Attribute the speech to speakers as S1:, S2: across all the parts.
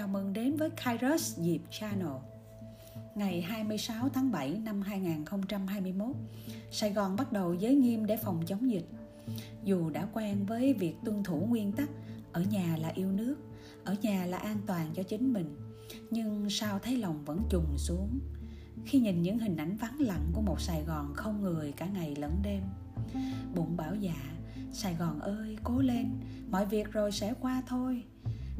S1: chào mừng đến với Kairos Diệp Channel. Ngày 26 tháng 7 năm 2021, Sài Gòn bắt đầu giới nghiêm để phòng chống dịch. Dù đã quen với việc tuân thủ nguyên tắc ở nhà là yêu nước, ở nhà là an toàn cho chính mình, nhưng sao thấy lòng vẫn trùng xuống khi nhìn những hình ảnh vắng lặng của một Sài Gòn không người cả ngày lẫn đêm. Bụng bảo dạ, Sài Gòn ơi, cố lên, mọi việc rồi sẽ qua thôi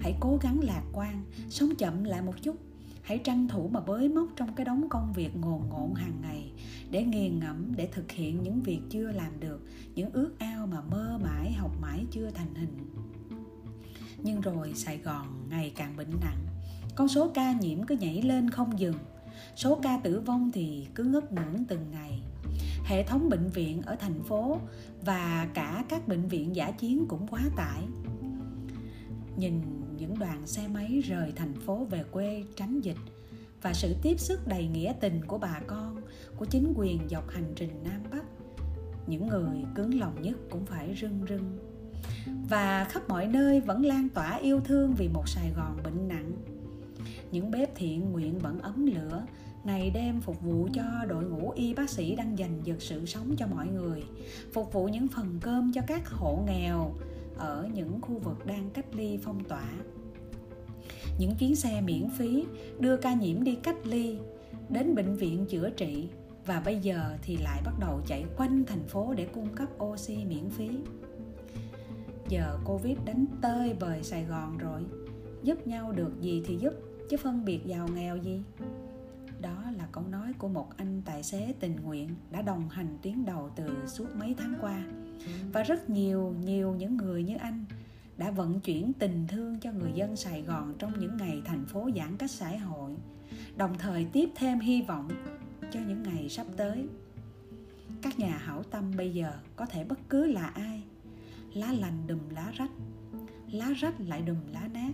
S1: hãy cố gắng lạc quan, sống chậm lại một chút. Hãy tranh thủ mà bới móc trong cái đống công việc ngồn ngộn hàng ngày để nghiền ngẫm, để thực hiện những việc chưa làm được, những ước ao mà mơ mãi, học mãi chưa thành hình. Nhưng rồi sài gòn ngày càng bệnh nặng. Con số ca nhiễm cứ nhảy lên không dừng. Số ca tử vong thì cứ ngất ngưỡng từng ngày. Hệ thống bệnh viện ở thành phố và cả các bệnh viện giả chiến cũng quá tải. Nhìn những đoàn xe máy rời thành phố về quê tránh dịch và sự tiếp sức đầy nghĩa tình của bà con, của chính quyền dọc hành trình nam bắc. Những người cứng lòng nhất cũng phải rưng rưng. Và khắp mọi nơi vẫn lan tỏa yêu thương vì một sài gòn bệnh nặng. Những bếp thiện nguyện vẫn ấm lửa, ngày đêm phục vụ cho đội ngũ y bác sĩ đang dành giật sự sống cho mọi người, phục vụ những phần cơm cho các hộ nghèo ở những khu vực đang cách ly phong tỏa. Những chuyến xe miễn phí đưa ca nhiễm đi cách ly, đến bệnh viện chữa trị và bây giờ thì lại bắt đầu chạy quanh thành phố để cung cấp oxy miễn phí. Giờ covid đánh tơi bời sài gòn rồi. Giúp nhau được gì thì giúp, chứ phân biệt giàu nghèo gì? Đó là câu nói của một anh tài xế tình nguyện đã đồng hành tuyến đầu từ suốt mấy tháng qua và rất nhiều nhiều những người như anh đã vận chuyển tình thương cho người dân Sài Gòn trong những ngày thành phố giãn cách xã hội, đồng thời tiếp thêm hy vọng cho những ngày sắp tới. Các nhà hảo tâm bây giờ có thể bất cứ là ai, lá lành đùm lá rách, lá rách lại đùm lá nát.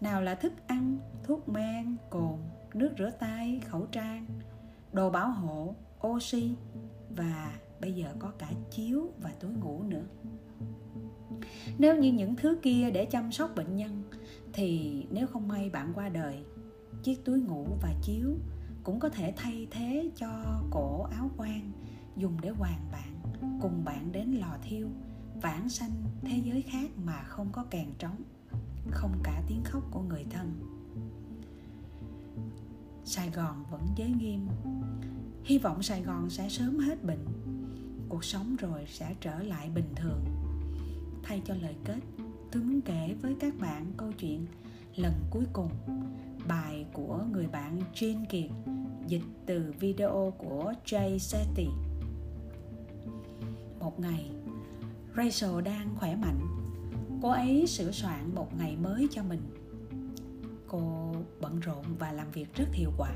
S1: Nào là thức ăn, thuốc men, cồn, nước rửa tay, khẩu trang, đồ bảo hộ, oxy và bây giờ có cả chiếu và túi ngủ nữa. Nếu như những thứ kia để chăm sóc bệnh nhân, thì nếu không may bạn qua đời, chiếc túi ngủ và chiếu cũng có thể thay thế cho cổ áo quan dùng để hoàn bạn, cùng bạn đến lò thiêu, vãng sanh thế giới khác mà không có kèn trống, không cả tiếng khóc của người thân. Sài gòn vẫn giới nghiêm. Hy vọng sài gòn sẽ sớm hết bệnh cuộc sống rồi sẽ trở lại bình thường. Thay cho lời kết tôi muốn kể với các bạn câu chuyện lần cuối cùng, bài của người bạn Jean Kiệt, dịch từ video của Jay Shetty một ngày, Rachel đang khỏe mạnh. Cô ấy sửa soạn một ngày mới cho mình. Cô bận rộn và làm việc rất hiệu quả.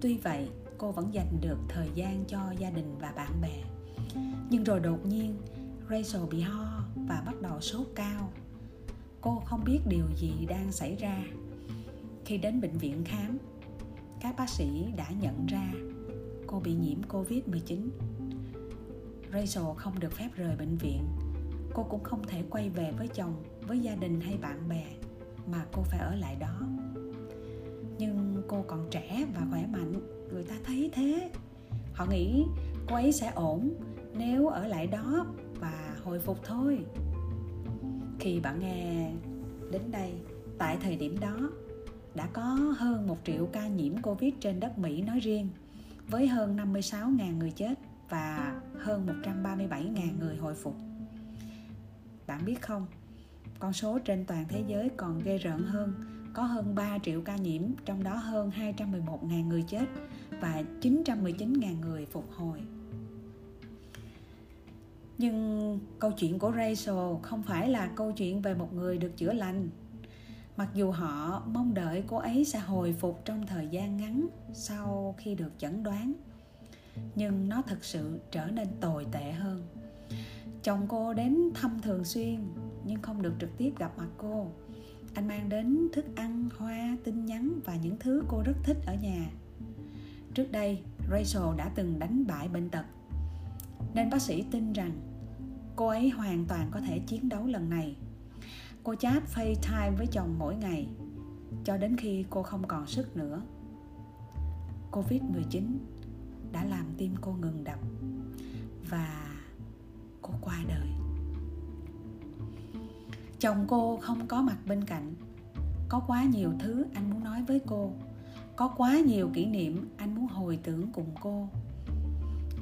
S1: Tuy vậy, cô vẫn dành được thời gian cho gia đình và bạn bè nhưng rồi đột nhiên Rachel bị ho và bắt đầu sốt cao. Cô không biết điều gì đang xảy ra. Khi đến bệnh viện khám, các bác sĩ đã nhận ra cô bị nhiễm Covid-19. Rachel không được phép rời bệnh viện. Cô cũng không thể quay về với chồng, với gia đình hay bạn bè mà cô phải ở lại đó. Nhưng cô còn trẻ và khỏe mạnh, người ta thấy thế. Họ nghĩ cô ấy sẽ ổn nếu ở lại đó và hồi phục thôi khi bạn nghe đến đây tại thời điểm đó đã có hơn một triệu ca nhiễm Covid trên đất Mỹ nói riêng với hơn 56.000 người chết và hơn 137.000 người hồi phục. Bạn biết không, con số trên toàn thế giới còn ghê rợn hơn, có hơn 3 triệu ca nhiễm, trong đó hơn 211.000 người chết và 919.000 người phục hồi nhưng câu chuyện của Rachel không phải là câu chuyện về một người được chữa lành. Mặc dù họ mong đợi cô ấy sẽ hồi phục trong thời gian ngắn sau khi được chẩn đoán, nhưng nó thực sự trở nên tồi tệ hơn. Chồng cô đến thăm thường xuyên, nhưng không được trực tiếp gặp mặt cô. Anh mang đến thức ăn, hoa, tin nhắn và những thứ cô rất thích ở nhà. Trước đây, rachel đã từng đánh bại bệnh tật nên bác sĩ tin rằng cô ấy hoàn toàn có thể chiến đấu lần này cô chat FaceTime với chồng mỗi ngày, cho đến khi cô không còn sức nữa. Covid-19 đã làm tim cô ngừng đập và cô qua đời. Chồng cô không có mặt bên cạnh. Có quá nhiều thứ anh muốn nói với cô. Có quá nhiều kỷ niệm anh muốn hồi tưởng cùng cô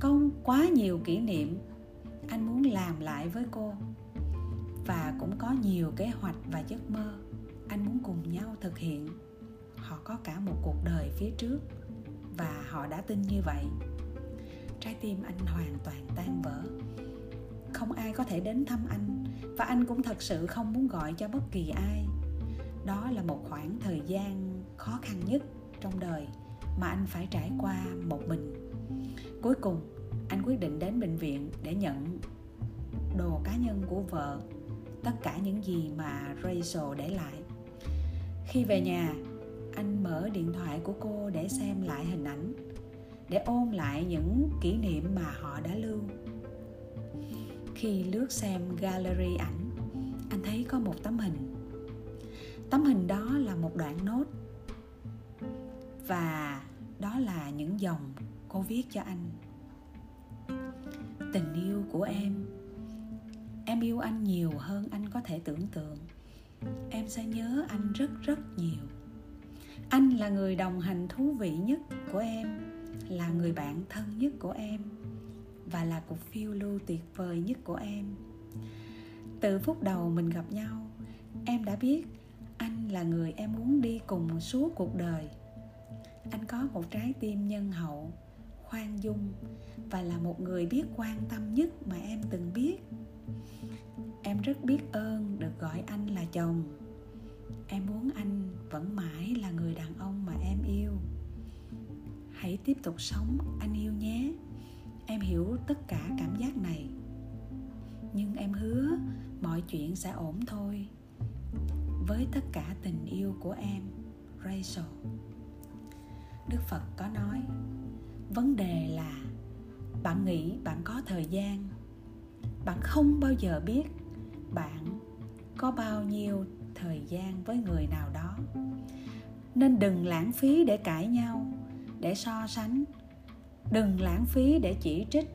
S1: công quá nhiều kỷ niệm, anh muốn làm lại với cô. Và cũng có nhiều kế hoạch và giấc mơ anh muốn cùng nhau thực hiện. Họ có cả một cuộc đời phía trước và họ đã tin như vậy. Trái tim anh hoàn toàn tan vỡ. Không ai có thể đến thăm anh và anh cũng thật sự không muốn gọi cho bất kỳ ai. Đó là một khoảng thời gian khó khăn nhất trong đời mà anh phải trải qua một mình cuối cùng, anh quyết định đến bệnh viện để nhận đồ cá nhân của vợ, tất cả những gì mà Rachel để lại. Khi về nhà, anh mở điện thoại của cô để xem lại hình ảnh, để ôn lại những kỷ niệm mà họ đã lưu. Khi lướt xem gallery ảnh, anh thấy có một tấm hình. Tấm hình đó là một đoạn nốt và đó là những dòng cô viết cho anh. Tình yêu của em em yêu anh nhiều hơn anh có thể tưởng tượng. Em sẽ nhớ anh rất rất nhiều. Anh là người đồng hành thú vị nhất của em, là người bạn thân nhất của em, và là cuộc phiêu lưu tuyệt vời nhất của em. Từ phút đầu mình gặp nhau, em đã biết anh là người em muốn đi cùng suốt cuộc đời. Anh có một trái tim nhân hậu khoan dung và là một người biết quan tâm nhất mà em từng biết. Em rất biết ơn được gọi anh là chồng. Em muốn anh vẫn mãi là người đàn ông mà em yêu. Hãy tiếp tục sống, anh yêu nhé. Em hiểu tất cả cảm giác này. Nhưng em hứa mọi chuyện sẽ ổn thôi. Với tất cả tình yêu của em, rachel. Đức phật có nói vấn đề là bạn nghĩ bạn có thời gian. Bạn không bao giờ biết bạn có bao nhiêu thời gian với người nào đó. Nên đừng lãng phí để cãi nhau, để so sánh. Đừng lãng phí để chỉ trích.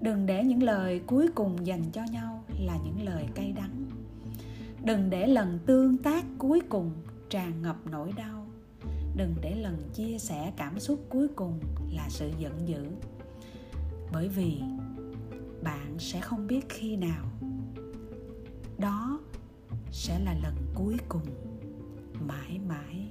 S1: Đừng để những lời cuối cùng dành cho nhau là những lời cay đắng. Đừng để lần tương tác cuối cùng tràn ngập nỗi đau đừng để lần chia sẻ cảm xúc cuối cùng là sự giận dữ. Bởi vì bạn sẽ không biết khi nào đó sẽ là lần cuối cùng mãi mãi.